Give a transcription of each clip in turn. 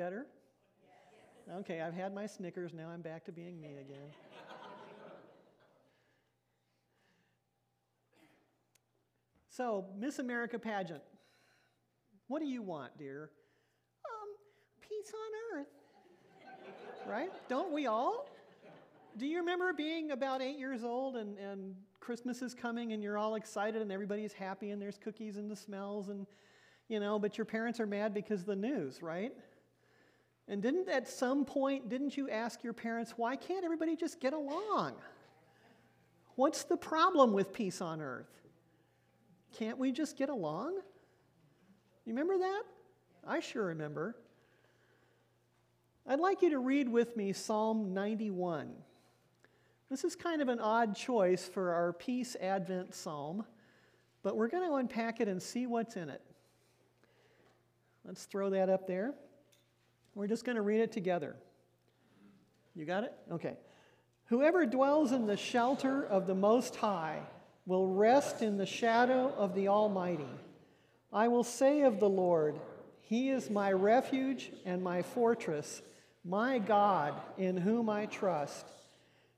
Better? Okay, I've had my Snickers. Now I'm back to being me again. so, Miss America pageant. What do you want, dear? Um, peace on earth. right? Don't we all? Do you remember being about eight years old and, and Christmas is coming and you're all excited and everybody's happy and there's cookies and the smells and, you know, but your parents are mad because of the news, right? And didn't at some point, didn't you ask your parents, why can't everybody just get along? What's the problem with peace on earth? Can't we just get along? You remember that? I sure remember. I'd like you to read with me Psalm 91. This is kind of an odd choice for our Peace Advent Psalm, but we're going to unpack it and see what's in it. Let's throw that up there. We're just going to read it together. You got it? Okay. Whoever dwells in the shelter of the Most High will rest in the shadow of the Almighty. I will say of the Lord, He is my refuge and my fortress, my God in whom I trust.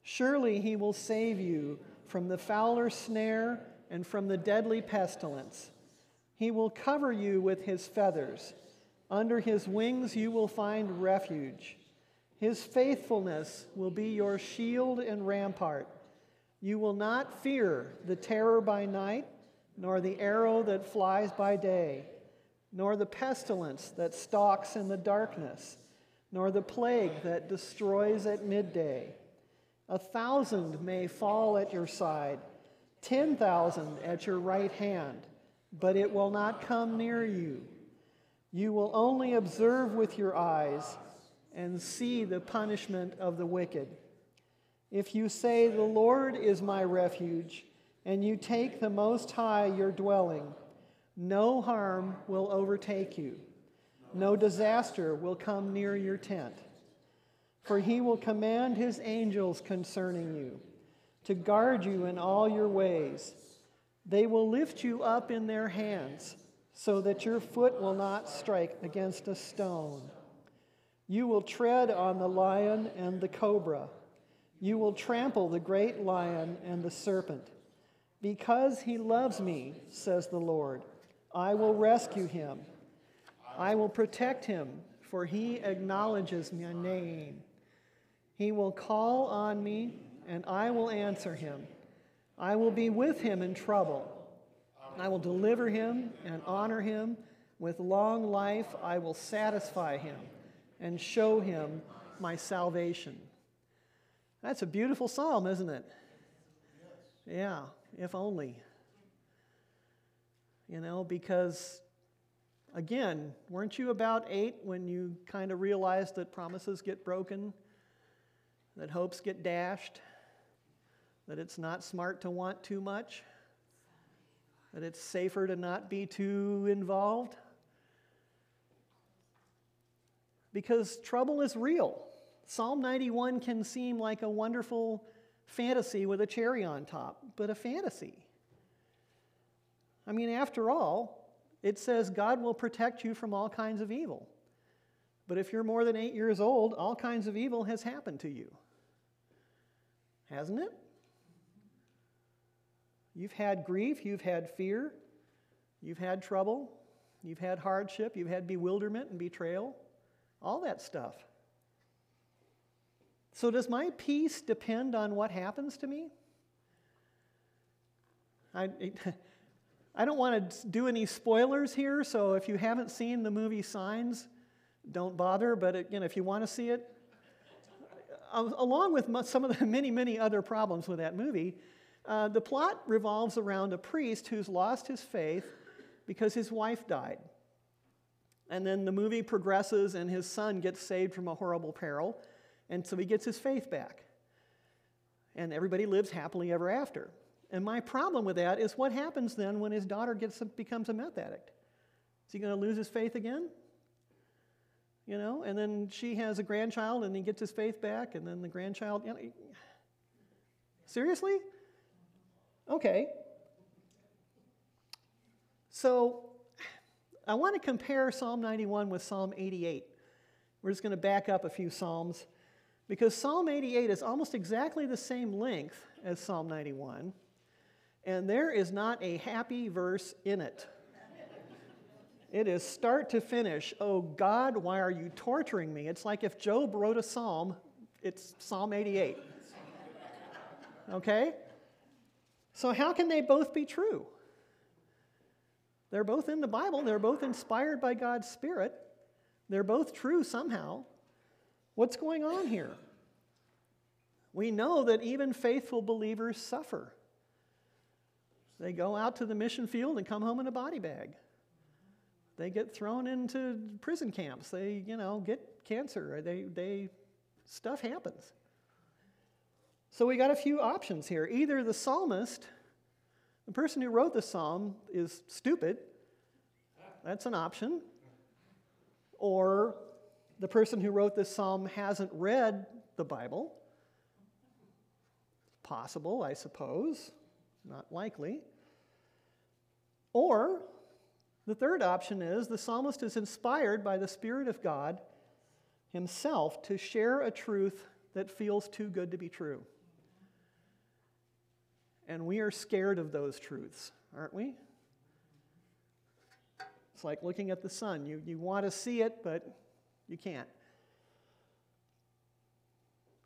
Surely he will save you from the fowler's snare and from the deadly pestilence. He will cover you with his feathers. Under his wings you will find refuge. His faithfulness will be your shield and rampart. You will not fear the terror by night, nor the arrow that flies by day, nor the pestilence that stalks in the darkness, nor the plague that destroys at midday. A thousand may fall at your side, 10,000 at your right hand, but it will not come near you. You will only observe with your eyes and see the punishment of the wicked. If you say, The Lord is my refuge, and you take the Most High your dwelling, no harm will overtake you, no disaster will come near your tent. For he will command his angels concerning you to guard you in all your ways. They will lift you up in their hands so that your foot will not strike against a stone. You will tread on the lion and the cobra. You will trample the great lion and the serpent. Because he loves me, says the Lord, I will rescue him. I will protect him, for he acknowledges my name. He will call on me, and I will answer him. I will be with him in trouble. I will deliver him and honor him. With long life, I will satisfy him and show him my salvation. That's a beautiful psalm, isn't it? Yeah, if only. You know, because again, weren't you about eight when you kind of realized that promises get broken? that hopes get dashed, that it's not smart to want too much, that it's safer to not be too involved. Because trouble is real. Psalm 91 can seem like a wonderful fantasy with a cherry on top, but a fantasy. I mean, after all, it says God will protect you from all kinds of evil. But if you're more than eight years old, all kinds of evil has happened to you hasn't it? You've had grief, you've had fear, you've had trouble, you've had hardship, you've had bewilderment and betrayal, all that stuff. So, does my peace depend on what happens to me? I, I don't want to do any spoilers here, so if you haven't seen the movie Signs, don't bother. But again, if you want to see it, along with some of the many, many other problems with that movie, uh, the plot revolves around a priest who's lost his faith because his wife died. And then the movie progresses, and his son gets saved from a horrible peril, and so he gets his faith back. And everybody lives happily ever after. And my problem with that is what happens then when his daughter gets, becomes a meth addict? Is he going to lose his faith again? you know, and then she has a grandchild and he gets his faith back, and then the grandchild, you know, seriously? Okay. So I want to compare Psalm 91 with Psalm 88. We're just going to back up a few Psalms because Psalm 88 is almost exactly the same length as Psalm 91, and there is not a happy verse in it. It is start to finish. Oh God, why are you torturing me? It's like if Job wrote a psalm, it's Psalm 88. Okay? So, how can they both be true? They're both in the Bible, they're both inspired by God's Spirit, they're both true somehow. What's going on here? We know that even faithful believers suffer. They go out to the mission field and come home in a body bag. They get thrown into prison camps. They, you know, get cancer. They, they, stuff happens. So we got a few options here. Either the psalmist, the person who wrote the psalm, is stupid. That's an option. Or the person who wrote this psalm hasn't read the Bible. Possible, I suppose. Not likely. Or the third option is the psalmist is inspired by the Spirit of God himself to share a truth that feels too good to be true. And we are scared of those truths, aren't we? It's like looking at the sun. You, you want to see it, but you can't.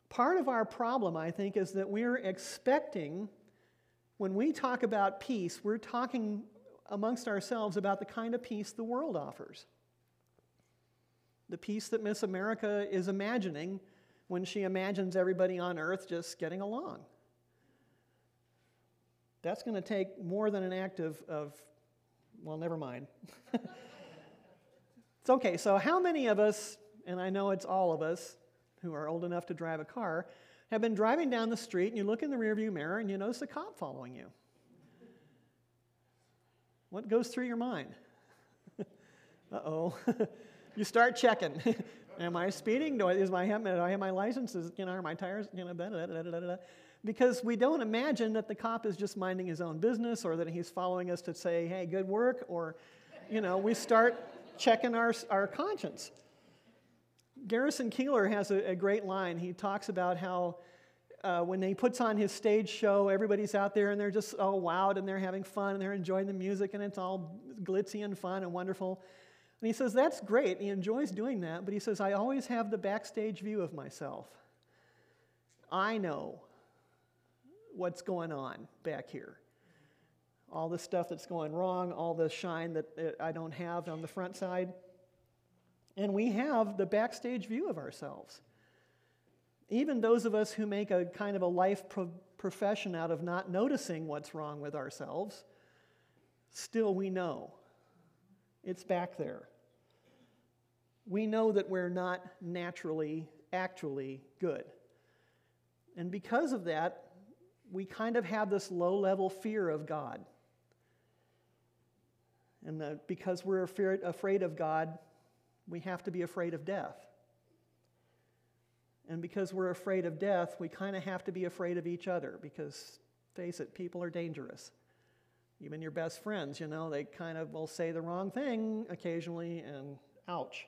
Part of our problem, I think, is that we're expecting, when we talk about peace, we're talking amongst ourselves about the kind of peace the world offers. The peace that Miss America is imagining when she imagines everybody on earth just getting along. That's going to take more than an act of, of well, never mind. it's okay. So, how many of us, and I know it's all of us who are old enough to drive a car, have been driving down the street and you look in the rearview mirror and you notice a cop following you? What goes through your mind? uh oh. you start checking. Am I speeding? Do I, is my, do I have my license? Is, you know, are my tires? You know, da, da, da, because we don't imagine that the cop is just minding his own business or that he's following us to say, hey, good work, or, you know, we start checking our, our conscience. Garrison Keillor has a, a great line. He talks about how uh, when he puts on his stage show, everybody's out there and they're just all wowed and they're having fun and they're enjoying the music and it's all glitzy and fun and wonderful. And he says, That's great. He enjoys doing that, but he says, I always have the backstage view of myself. I know what's going on back here. All the stuff that's going wrong, all the shine that uh, I don't have on the front side. And we have the backstage view of ourselves. Even those of us who make a kind of a life pro- profession out of not noticing what's wrong with ourselves, still we know it's back there. We know that we're not naturally, actually good. And because of that, we kind of have this low level fear of God. And the, because we're afraid of God, we have to be afraid of death. And because we're afraid of death, we kind of have to be afraid of each other because, face it, people are dangerous. Even your best friends, you know, they kind of will say the wrong thing occasionally, and ouch.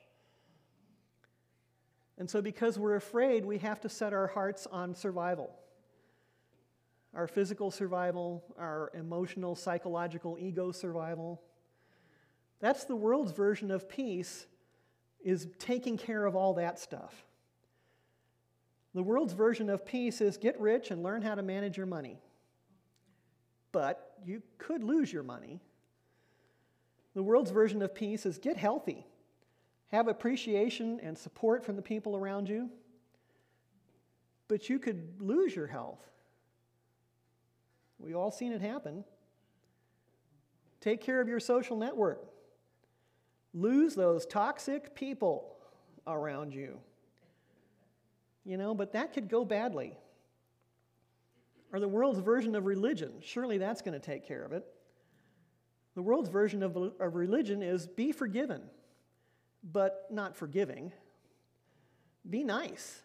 And so, because we're afraid, we have to set our hearts on survival our physical survival, our emotional, psychological, ego survival. That's the world's version of peace, is taking care of all that stuff. The world's version of peace is get rich and learn how to manage your money. But you could lose your money. The world's version of peace is get healthy, have appreciation and support from the people around you. But you could lose your health. We've all seen it happen. Take care of your social network. Lose those toxic people around you you know, but that could go badly. Or the world's version of religion, surely that's going to take care of it. The world's version of, of religion is be forgiven, but not forgiving. Be nice,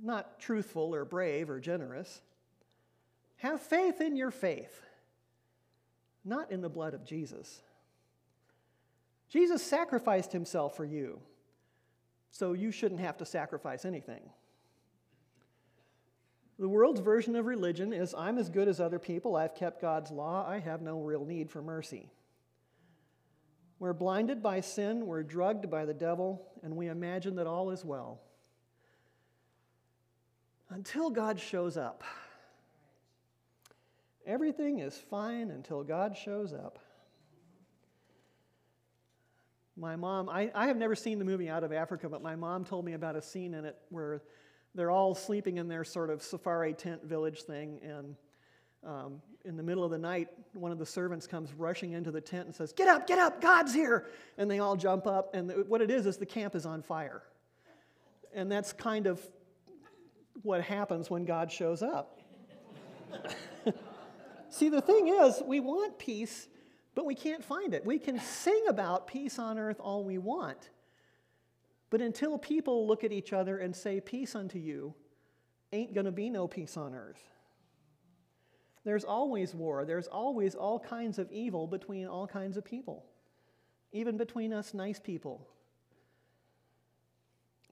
not truthful or brave or generous. Have faith in your faith, not in the blood of Jesus. Jesus sacrificed himself for you. so you shouldn't have to sacrifice anything. The world's version of religion is I'm as good as other people, I've kept God's law, I have no real need for mercy. We're blinded by sin, we're drugged by the devil, and we imagine that all is well. Until God shows up. Everything is fine until God shows up. My mom, I, I have never seen the movie Out of Africa, but my mom told me about a scene in it where they're all sleeping in their sort of safari tent village thing, and um, in the middle of the night, one of the servants comes rushing into the tent and says, Get up, get up, God's here! And they all jump up, and what it is is the camp is on fire. And that's kind of what happens when God shows up. See, the thing is, we want peace, but we can't find it. We can sing about peace on earth all we want. But until people look at each other and say, Peace unto you, ain't going to be no peace on earth. There's always war. There's always all kinds of evil between all kinds of people, even between us nice people.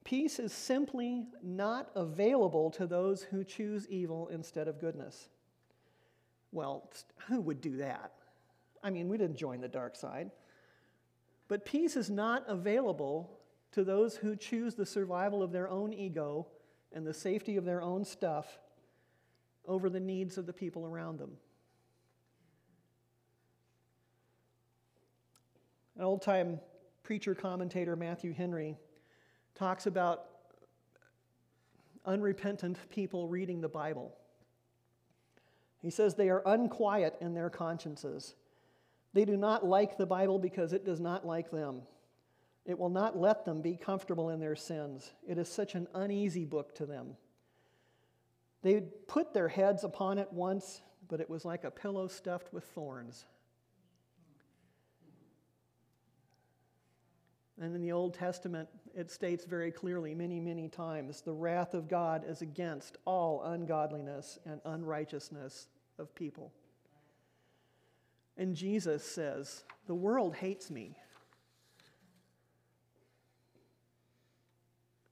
Peace is simply not available to those who choose evil instead of goodness. Well, who would do that? I mean, we didn't join the dark side. But peace is not available to those who choose the survival of their own ego and the safety of their own stuff over the needs of the people around them. An old time preacher commentator, Matthew Henry, talks about unrepentant people reading the Bible. He says they are unquiet in their consciences. They do not like the Bible because it does not like them. It will not let them be comfortable in their sins. It is such an uneasy book to them. They put their heads upon it once, but it was like a pillow stuffed with thorns. And in the Old Testament, it states very clearly, many, many times, the wrath of God is against all ungodliness and unrighteousness of people. And Jesus says, The world hates me.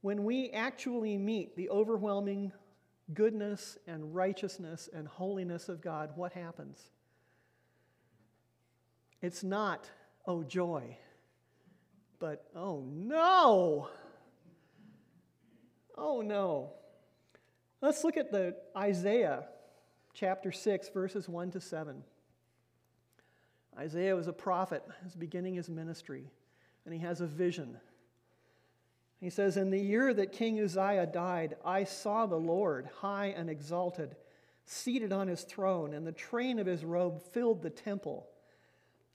When we actually meet the overwhelming goodness and righteousness and holiness of God, what happens? It's not, oh, joy, but oh, no. Oh, no. Let's look at the Isaiah chapter 6, verses 1 to 7. Isaiah was a prophet, he's beginning his ministry, and he has a vision. He says, In the year that King Uzziah died, I saw the Lord high and exalted, seated on his throne, and the train of his robe filled the temple.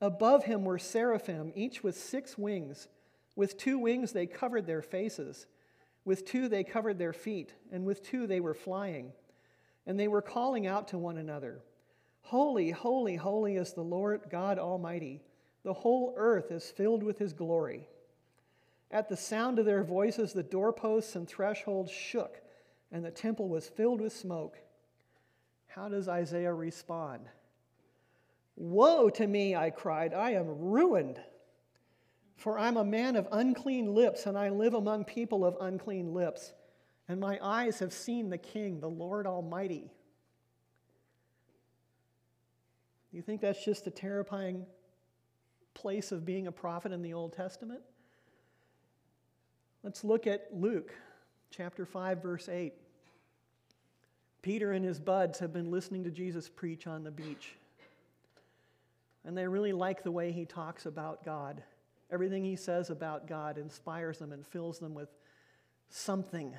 Above him were seraphim, each with six wings. With two wings they covered their faces, with two they covered their feet, and with two they were flying. And they were calling out to one another Holy, holy, holy is the Lord God Almighty. The whole earth is filled with his glory. At the sound of their voices, the doorposts and thresholds shook, and the temple was filled with smoke. How does Isaiah respond? Woe to me, I cried. I am ruined. For I'm a man of unclean lips, and I live among people of unclean lips. And my eyes have seen the King, the Lord Almighty. Do you think that's just a terrifying place of being a prophet in the Old Testament? Let's look at Luke chapter 5, verse 8. Peter and his buds have been listening to Jesus preach on the beach. And they really like the way he talks about God. Everything he says about God inspires them and fills them with something.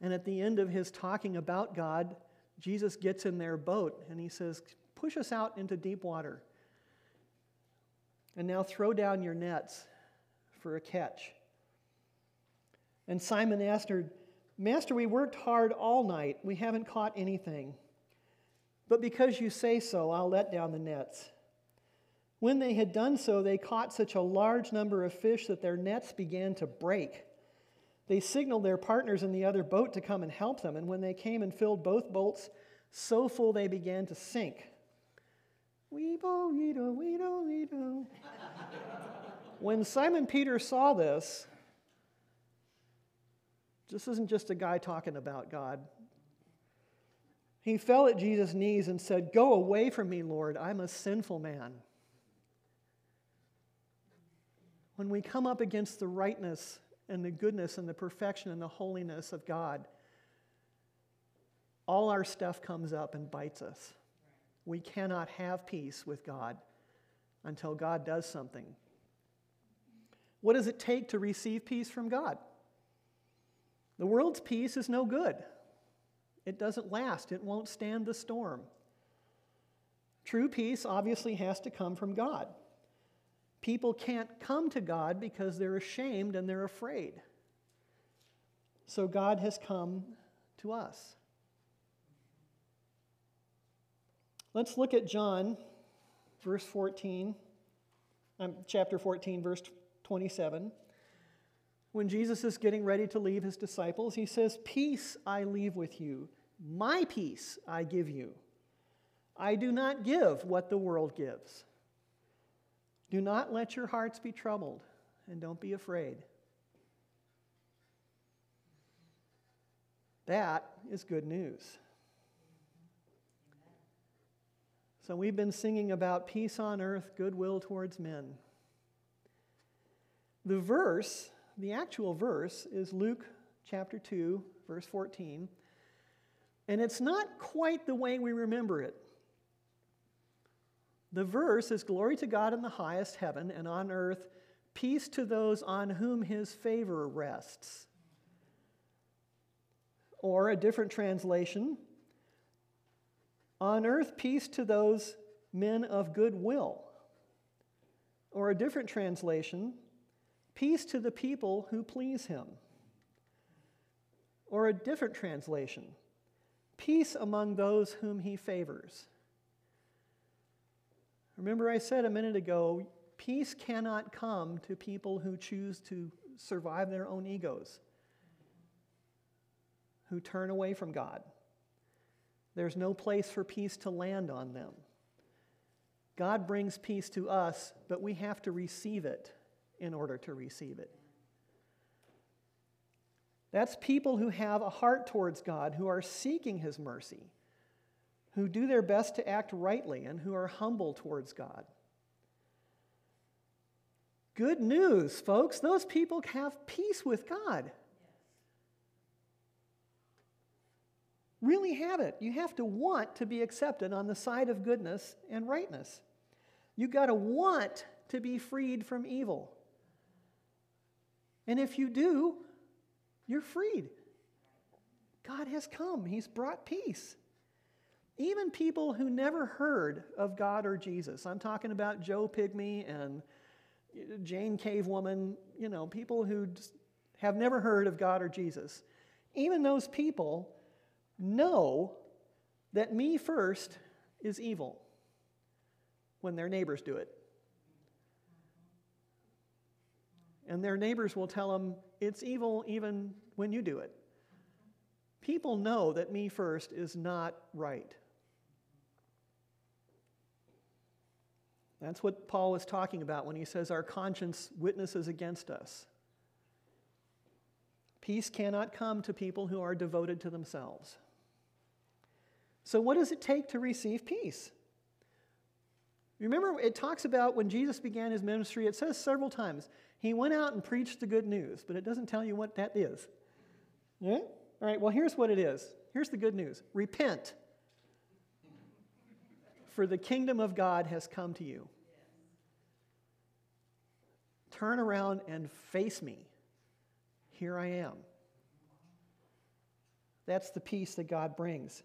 And at the end of his talking about God, Jesus gets in their boat and he says, Push us out into deep water. And now throw down your nets for a catch. And Simon asked her, Master, we worked hard all night. We haven't caught anything. But because you say so, I'll let down the nets. When they had done so, they caught such a large number of fish that their nets began to break. They signaled their partners in the other boat to come and help them, and when they came and filled both boats, so full they began to sink. Weebo, weedo, weedo, weedo. When Simon Peter saw this, This isn't just a guy talking about God. He fell at Jesus' knees and said, Go away from me, Lord. I'm a sinful man. When we come up against the rightness and the goodness and the perfection and the holiness of God, all our stuff comes up and bites us. We cannot have peace with God until God does something. What does it take to receive peace from God? The world's peace is no good. It doesn't last, it won't stand the storm. True peace obviously has to come from God. People can't come to God because they're ashamed and they're afraid. So God has come to us. Let's look at John, verse 14, um, chapter 14, verse 27. When Jesus is getting ready to leave his disciples, he says, Peace I leave with you, my peace I give you. I do not give what the world gives. Do not let your hearts be troubled, and don't be afraid. That is good news. So we've been singing about peace on earth, goodwill towards men. The verse, the actual verse, is Luke chapter 2, verse 14. And it's not quite the way we remember it. The verse is Glory to God in the highest heaven, and on earth, peace to those on whom his favor rests. Or a different translation, on earth, peace to those men of good will. Or a different translation, peace to the people who please him. Or a different translation, peace among those whom he favors. Remember, I said a minute ago, peace cannot come to people who choose to survive their own egos, who turn away from God. There's no place for peace to land on them. God brings peace to us, but we have to receive it in order to receive it. That's people who have a heart towards God, who are seeking His mercy, who do their best to act rightly, and who are humble towards God. Good news, folks. Those people have peace with God. really have it. You have to want to be accepted on the side of goodness and rightness. You've got to want to be freed from evil. And if you do, you're freed. God has come, He's brought peace. Even people who never heard of God or Jesus, I'm talking about Joe Pygmy and Jane Cave Woman, you know, people who have never heard of God or Jesus, even those people know that me first is evil when their neighbors do it. And their neighbors will tell them it's evil even when you do it. People know that me first is not right. That's what Paul was talking about when he says our conscience witnesses against us. Peace cannot come to people who are devoted to themselves. So, what does it take to receive peace? Remember, it talks about when Jesus began his ministry, it says several times, he went out and preached the good news, but it doesn't tell you what that is. Yeah? All right, well, here's what it is. Here's the good news repent, for the kingdom of God has come to you. Turn around and face me. Here I am. That's the peace that God brings.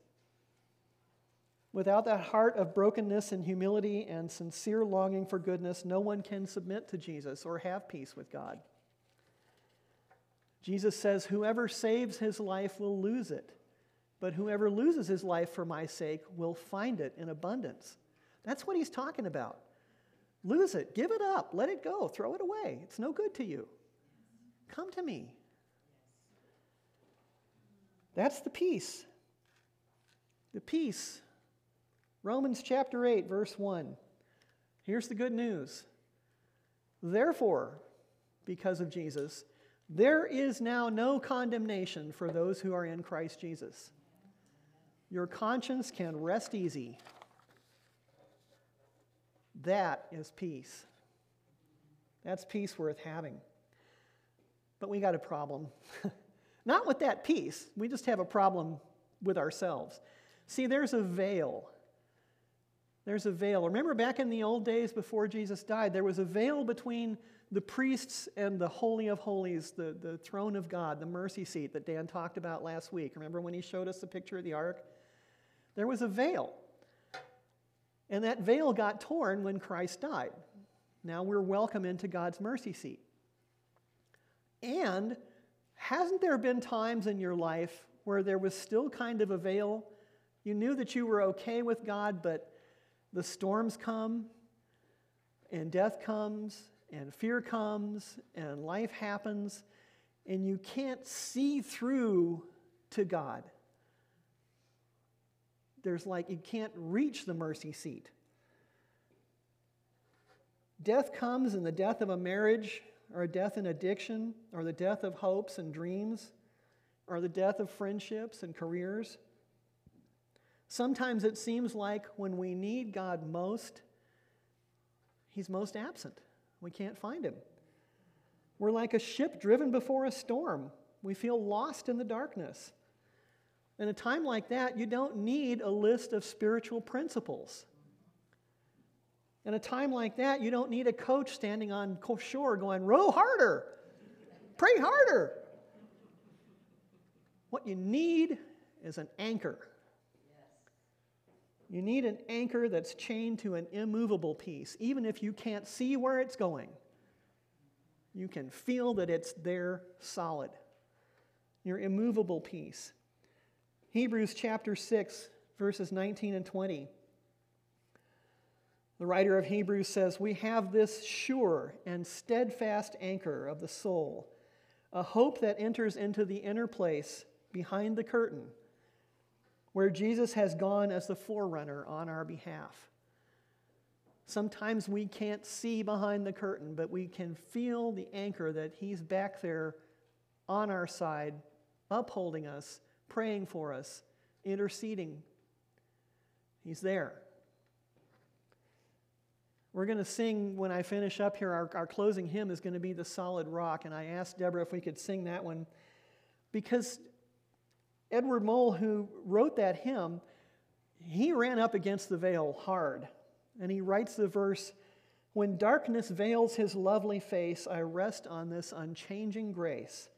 Without that heart of brokenness and humility and sincere longing for goodness, no one can submit to Jesus or have peace with God. Jesus says, Whoever saves his life will lose it, but whoever loses his life for my sake will find it in abundance. That's what he's talking about. Lose it, give it up, let it go, throw it away. It's no good to you. Come to me. That's the peace. The peace Romans chapter 8, verse 1. Here's the good news. Therefore, because of Jesus, There is now no condemnation for those who are in Christ Jesus. Your conscience can rest easy. That is peace. That's peace worth having. But we got a problem. Not with that peace, we just have a problem with ourselves. See, there's a veil. There's a veil. Remember back in the old days before Jesus died, there was a veil between the priests and the Holy of Holies, the, the throne of God, the mercy seat that Dan talked about last week. Remember when he showed us the picture of the ark? There was a veil. And that veil got torn when Christ died. Now we're welcome into God's mercy seat. And hasn't there been times in your life where there was still kind of a veil? You knew that you were okay with God, but the storms come, and death comes, and fear comes, and life happens, and you can't see through to God there's like, you can't reach the mercy seat. Death comes in the death of a marriage, or a death in addiction, or the death of hopes and dreams, or the death of friendships and careers. Sometimes it seems like when we need God most, He's most absent. We can't find Him. We're like a ship driven before a storm. We feel lost in the darkness. In a time like that, you don't need a list of spiritual principles. In a time like that, you don't need a coach standing on shore going, row harder, pray harder. What you need is an anchor. You need an anchor that's chained to an immovable piece, even if you can't see where it's going. You can feel that it's there solid. Your immovable piece. Hebrews chapter 6, verses 19 and 20. The writer of Hebrews says, We have this sure and steadfast anchor of the soul, a hope that enters into the inner place behind the curtain, where Jesus has gone as the forerunner on our behalf. Sometimes we can't see behind the curtain, but we can feel the anchor that He's back there on our side, upholding us praying for us, interceding. He's there. We're going to sing when I finish up here. Our, our closing hymn is going to be The Solid Rock. And I asked Deborah if we could sing that one because Edward Mote, who wrote that hymn, he ran up against the veil hard. And he writes the verse When darkness veils his lovely face, I rest on this unchanging grace.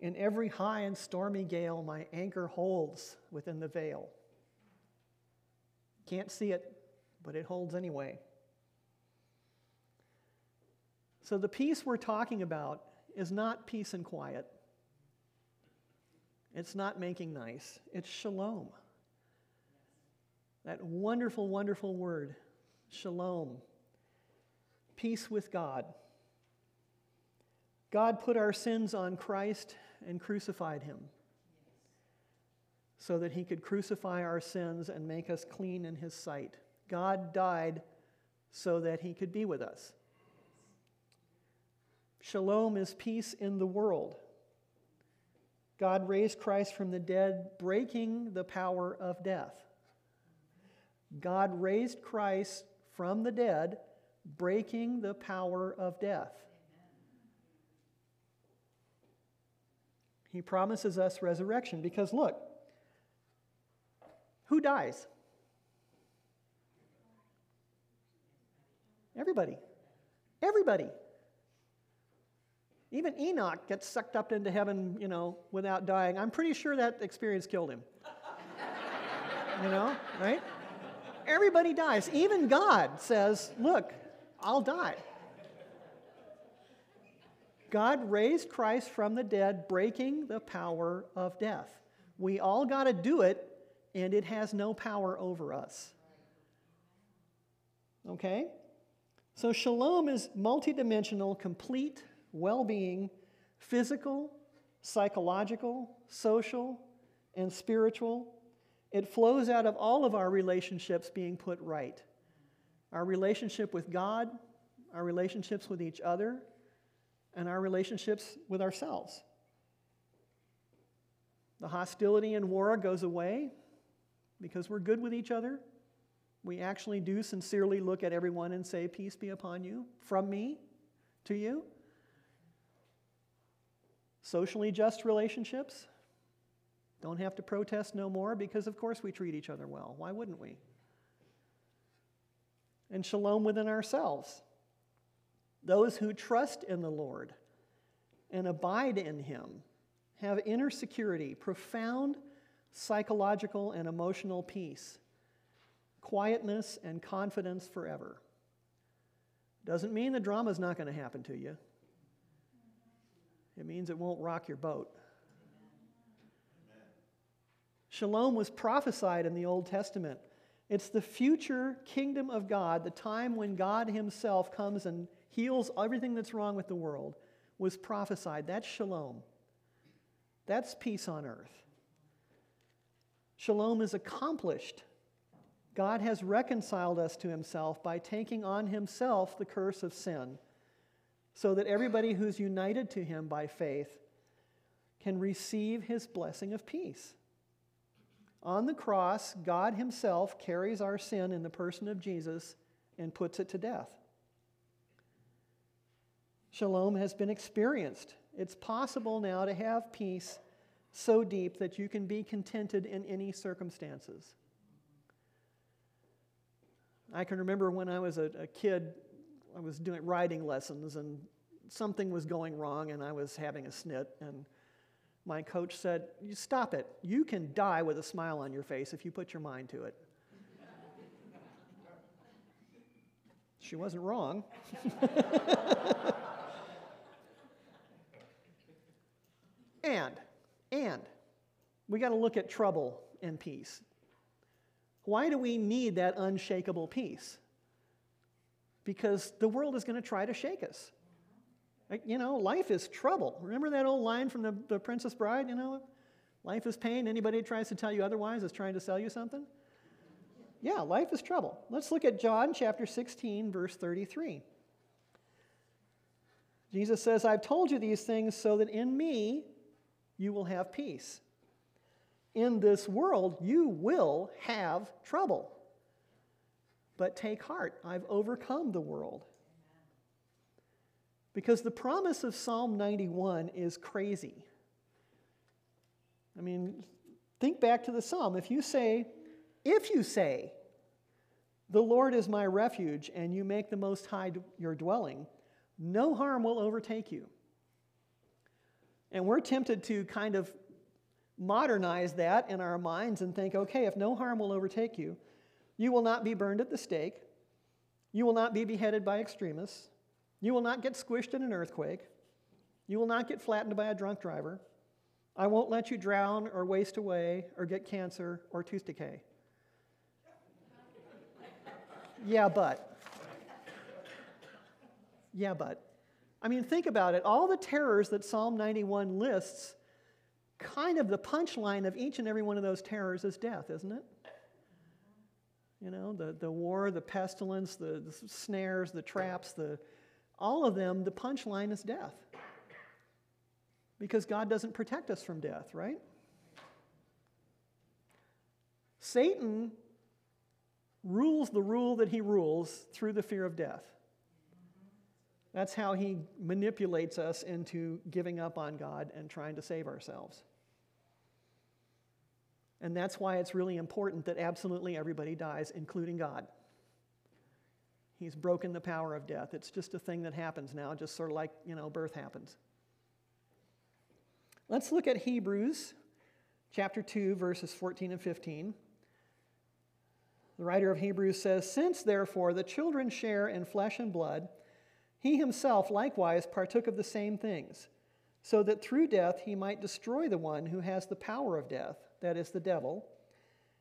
In every high and stormy gale, my anchor holds within the veil. Can't see it, but it holds anyway. So, the peace we're talking about is not peace and quiet. It's not making nice. It's shalom. That wonderful, wonderful word, shalom. Peace with God. God put our sins on Christ and crucified him so that he could crucify our sins and make us clean in his sight. God died so that he could be with us. Shalom is peace in the world. God raised Christ from the dead, breaking the power of death. God raised Christ from the dead, breaking the power of death. He promises us resurrection because look, who dies? Everybody. Everybody. Even Enoch gets sucked up into heaven, you know, without dying. I'm pretty sure that experience killed him. you know, right? Everybody dies. Even God says, Look, I'll die. God raised Christ from the dead, breaking the power of death. We all got to do it, and it has no power over us. Okay? So, shalom is multidimensional, complete well being, physical, psychological, social, and spiritual. It flows out of all of our relationships being put right our relationship with God, our relationships with each other, and our relationships with ourselves. The hostility and war goes away because we're good with each other. We actually do sincerely look at everyone and say, Peace be upon you, from me to you. Socially just relationships don't have to protest no more because, of course, we treat each other well. Why wouldn't we? And shalom within ourselves. Those who trust in the Lord and abide in Him have inner security, profound psychological and emotional peace, quietness and confidence forever. Doesn't mean the drama is not going to happen to you. It means it won't rock your boat. Shalom was prophesied in the Old Testament. It's the future kingdom of God, the time when God Himself comes and heals everything that's wrong with the world, was prophesied. That's shalom. That's peace on earth. Shalom is accomplished. God has reconciled us to Himself by taking on Himself the curse of sin so that everybody who's united to him by faith can receive his blessing of peace. On the cross, God himself carries our sin in the person of Jesus and puts it to death. Shalom has been experienced. It's possible now to have peace so deep that you can be contented in any circumstances. I can remember when I was a, a kid I was doing writing lessons and something was going wrong and I was having a snit and my coach said, "You stop it. You can die with a smile on your face if you put your mind to it." she wasn't wrong. and and we got to look at trouble and peace. Why do we need that unshakable peace? Because the world is going to try to shake us. You know, life is trouble. Remember that old line from the, the Princess Bride? You know, life is pain. Anybody who tries to tell you otherwise is trying to sell you something. Yeah, life is trouble. Let's look at John chapter 16, verse 33. Jesus says, I've told you these things so that in me you will have peace. In this world you will have trouble. But take heart, I've overcome the world. Because the promise of Psalm 91 is crazy. I mean, think back to the psalm. If you say, if you say, the Lord is my refuge, and you make the Most High your dwelling, no harm will overtake you. And we're tempted to kind of modernize that in our minds and think, okay, if no harm will overtake you, you will not be burned at the stake. You will not be beheaded by extremists. You will not get squished in an earthquake. You will not get flattened by a drunk driver. I won't let you drown or waste away or get cancer or tooth decay. yeah, but. Yeah, but. I mean, think about it. All the terrors that Psalm 91 lists, kind of the punchline of each and every one of those terrors is death, isn't it? You know, the, the war, the pestilence, the, the snares, the traps, the, all of them, the punchline is death. Because God doesn't protect us from death, right? Satan rules the rule that he rules through the fear of death. That's how he manipulates us into giving up on God and trying to save ourselves. And that's why it's really important that absolutely everybody dies, including God. He's broken the power of death. It's just a thing that happens now, just sort of like, you know, birth happens. Let's look at Hebrews chapter 2, verses 14 and 15. The writer of Hebrews says, Since therefore the children share in flesh and blood, he himself likewise partook of the same things, so that through death he might destroy the one who has the power of death that is the devil,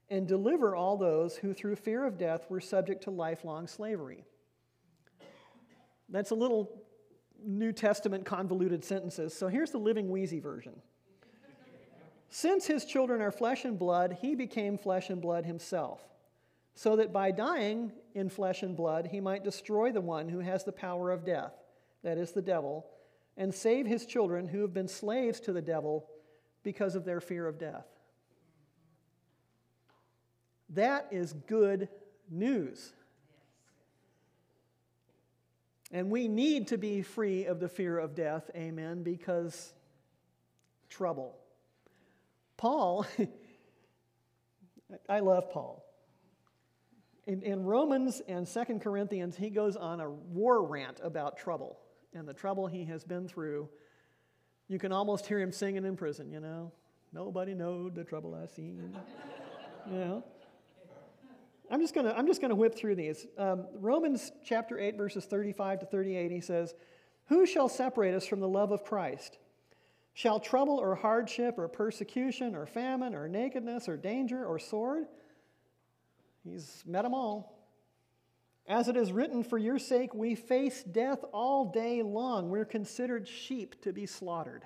and deliver all those who through fear of death were subject to lifelong slavery. That's a little New Testament convoluted sentences. So here's the Living Wheezy version. Since his children are flesh and blood, he became flesh and blood himself, so that by dying in flesh and blood, he might destroy the one who has the power of death, that is the devil, and save his children who have been slaves to the devil because of their fear of death. That is good news. And we need to be free of the fear of death, amen, because trouble. Paul, I love Paul. In, in Romans and Second Corinthians, he goes on a war rant about trouble and the trouble he has been through. You can almost hear him singing in prison, you know. Nobody knowed the trouble I seen. you know. I'm just gonna I'm just gonna whip through these. Um, Romans chapter 8, verses 35 to 38, he says, Who shall separate us from the love of Christ? Shall trouble or hardship or persecution or famine or nakedness or danger or sword? He's met them all. As it is written, for your sake we face death all day long. We're considered sheep to be slaughtered.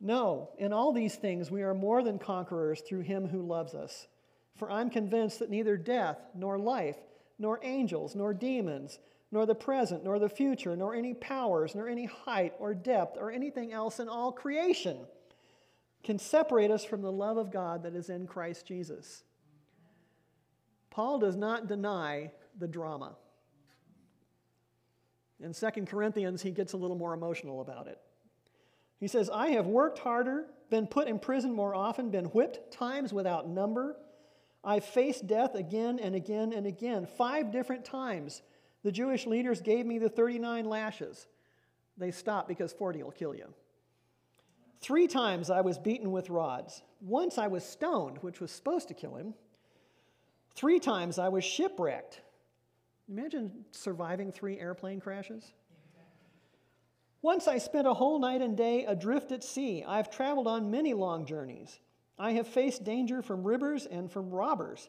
No, in all these things we are more than conquerors through him who loves us. For I'm convinced that neither death, nor life, nor angels, nor demons, nor the present, nor the future, nor any powers, nor any height or depth, or anything else in all creation can separate us from the love of God that is in Christ Jesus. Paul does not deny the drama. In 2 Corinthians, he gets a little more emotional about it. He says, I have worked harder, been put in prison more often, been whipped times without number. I've faced death again and again and again. Five different times, the Jewish leaders gave me the 39 lashes. They stopped because 40 will kill you. Three times I was beaten with rods. Once I was stoned, which was supposed to kill him. Three times I was shipwrecked. Imagine surviving three airplane crashes. Once I spent a whole night and day adrift at sea. I've traveled on many long journeys. I have faced danger from rivers and from robbers.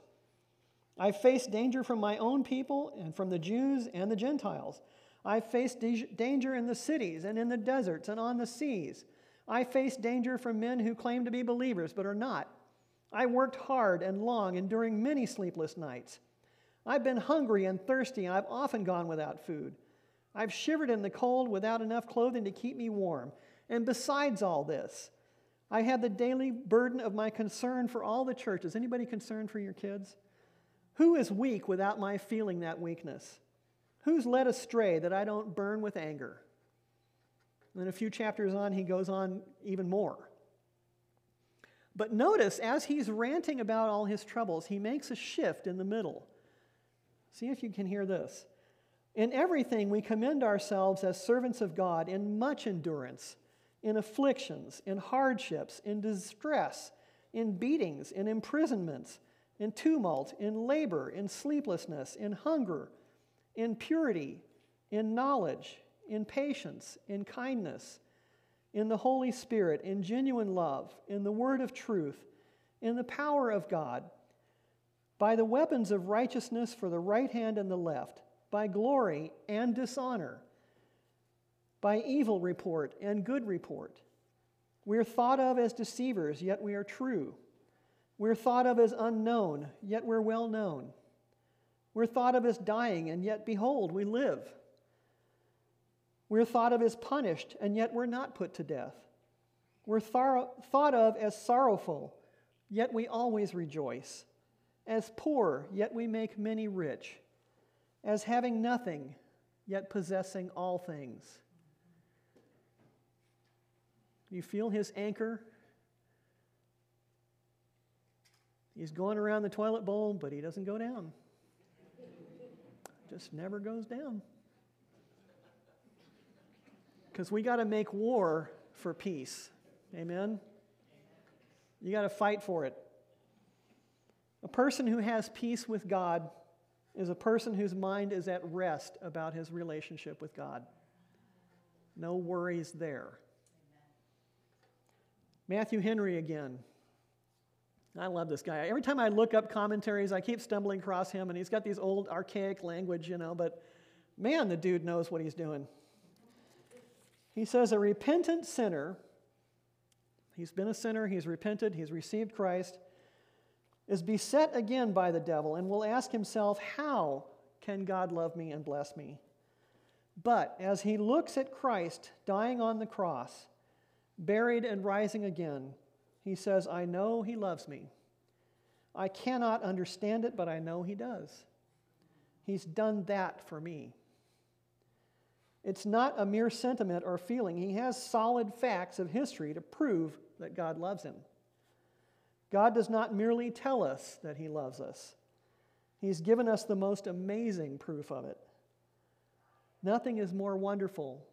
I've faced danger from my own people and from the Jews and the Gentiles. I've faced danger in the cities and in the deserts and on the seas. I faced danger from men who claim to be believers but are not. I worked hard and long, enduring many sleepless nights. I've been hungry and thirsty, and I've often gone without food. I've shivered in the cold without enough clothing to keep me warm. And besides all this, I have the daily burden of my concern for all the churches. Anybody concerned for your kids? Who is weak without my feeling that weakness? Who's led astray that I don't burn with anger? And then a few chapters on, he goes on even more. But notice, as he's ranting about all his troubles, he makes a shift in the middle. See if you can hear this. In everything, we commend ourselves as servants of God in much endurance, in afflictions, in hardships, in distress, in beatings, in imprisonments, in tumult, in labor, in sleeplessness, in hunger, in purity, in knowledge, in patience, in kindness, in the Holy Spirit, in genuine love, in the word of truth, in the power of God, by the weapons of righteousness for the right hand and the left by glory and dishonor, by evil report and good report. We're thought of as deceivers, yet we are true. We're thought of as unknown, yet we're well known. We're thought of as dying, and yet behold, we live. We're thought of as punished, and yet we're not put to death. We're thought of as sorrowful, yet we always rejoice. As poor, yet we make many rich as having nothing, yet possessing all things. You feel his anchor? He's going around the toilet bowl, but he doesn't go down. Just never goes down. Because we got to make war for peace. Amen? You got to fight for it. A person who has peace with God is a person whose mind is at rest about his relationship with God. No worries there. Matthew Henry again. I love this guy. Every time I look up commentaries, I keep stumbling across him, and he's got these old archaic language, you know, but man, the dude knows what he's doing. He says, A repentant sinner, he's been a sinner, he's repented, he's received Christ is beset again by the devil and will ask himself, How can God love me and bless me? But as he looks at Christ dying on the cross, buried and rising again, he says, I know he loves me. I cannot understand it, but I know he does. He's done that for me. It's not a mere sentiment or feeling. He has solid facts of history to prove that God loves him. God does not merely tell us that he loves us, He's given us the most amazing proof of it. Nothing is more wonderful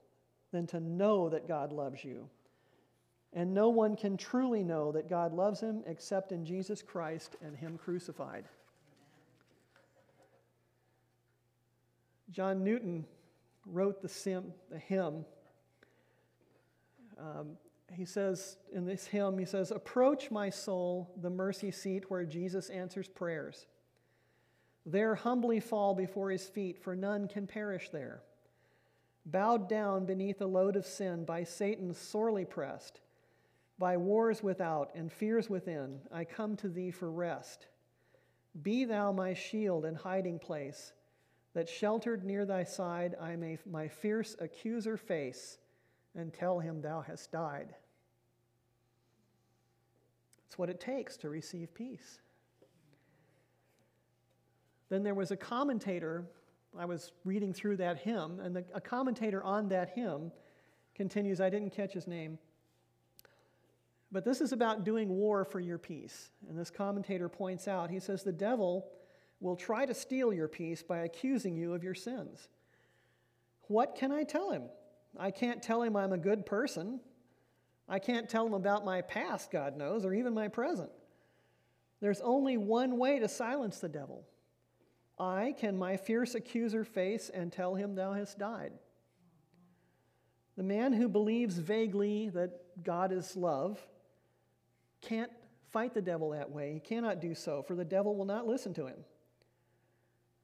than to know that God loves you. And no one can truly know that God loves him except in Jesus Christ and him crucified. John Newton wrote the, sim, the hymn. Um, he says in this hymn, he says, Approach, my soul, the mercy seat where Jesus answers prayers. There humbly fall before his feet, for none can perish there. Bowed down beneath a load of sin, by Satan sorely pressed, by wars without and fears within, I come to thee for rest. Be thou my shield and hiding place that sheltered near thy side I may my fierce accuser face and tell him thou hast died. It's what it takes to receive peace. Then there was a commentator, I was reading through that hymn, and the, a commentator on that hymn continues, I didn't catch his name, but this is about doing war for your peace. And this commentator points out, he says, the devil will try to steal your peace by accusing you of your sins. What can I tell him? I can't tell him I'm a good person. I can't tell him about my past, God knows, or even my present. There's only one way to silence the devil. I can my fierce accuser face and tell him thou hast died. The man who believes vaguely that God is love can't fight the devil that way. He cannot do so, for the devil will not listen to him.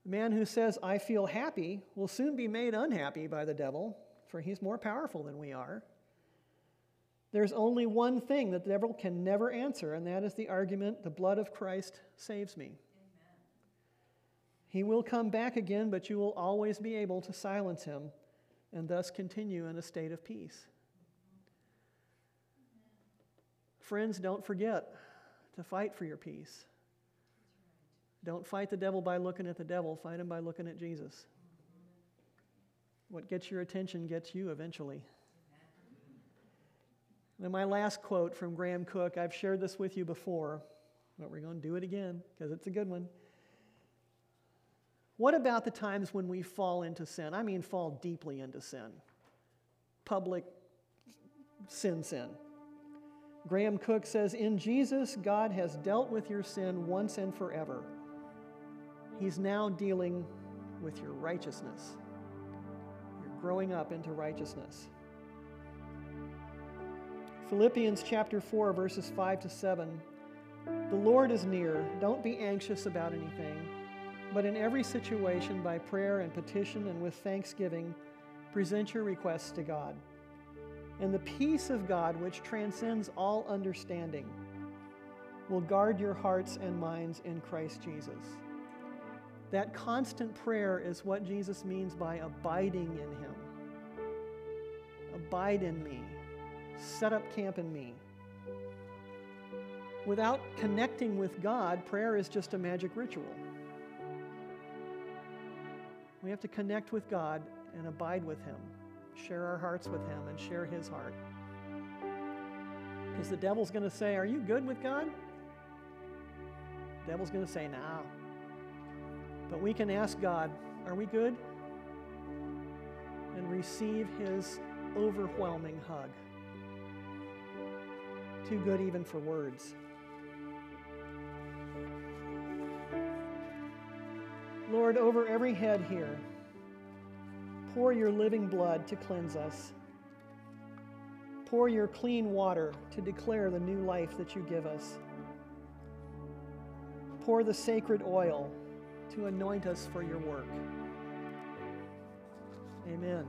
The man who says, I feel happy, will soon be made unhappy by the devil, for he's more powerful than we are. There's only one thing that the devil can never answer, and that is the argument the blood of Christ saves me. Amen. He will come back again, but you will always be able to silence him and thus continue in a state of peace. Friends, don't forget to fight for your peace. Don't fight the devil by looking at the devil, fight him by looking at Jesus. What gets your attention gets you eventually. And my last quote from Graham Cooke, I've shared this with you before, but we're going to do it again because it's a good one. What about the times when we fall into sin? I mean, fall deeply into sin. Public sin, sin. Graham Cooke says, In Jesus, God has dealt with your sin once and forever. He's now dealing with your righteousness. Growing up into righteousness. Philippians chapter 4, verses 5 to 7. The Lord is near. Don't be anxious about anything, but in every situation, by prayer and petition and with thanksgiving, present your requests to God. And the peace of God, which transcends all understanding, will guard your hearts and minds in Christ Jesus. That constant prayer is what Jesus means by abiding in Him. Abide in me. Set up camp in me. Without connecting with God, prayer is just a magic ritual. We have to connect with God and abide with Him, share our hearts with Him, and share His heart. Because the devil's going to say, Are you good with God? The devil's going to say, No. But we can ask God, Are we good? And receive His overwhelming hug. Too good even for words. Lord, over every head here, pour your living blood to cleanse us. Pour your clean water to declare the new life that you give us. Pour the sacred oil to anoint us for your work. Amen.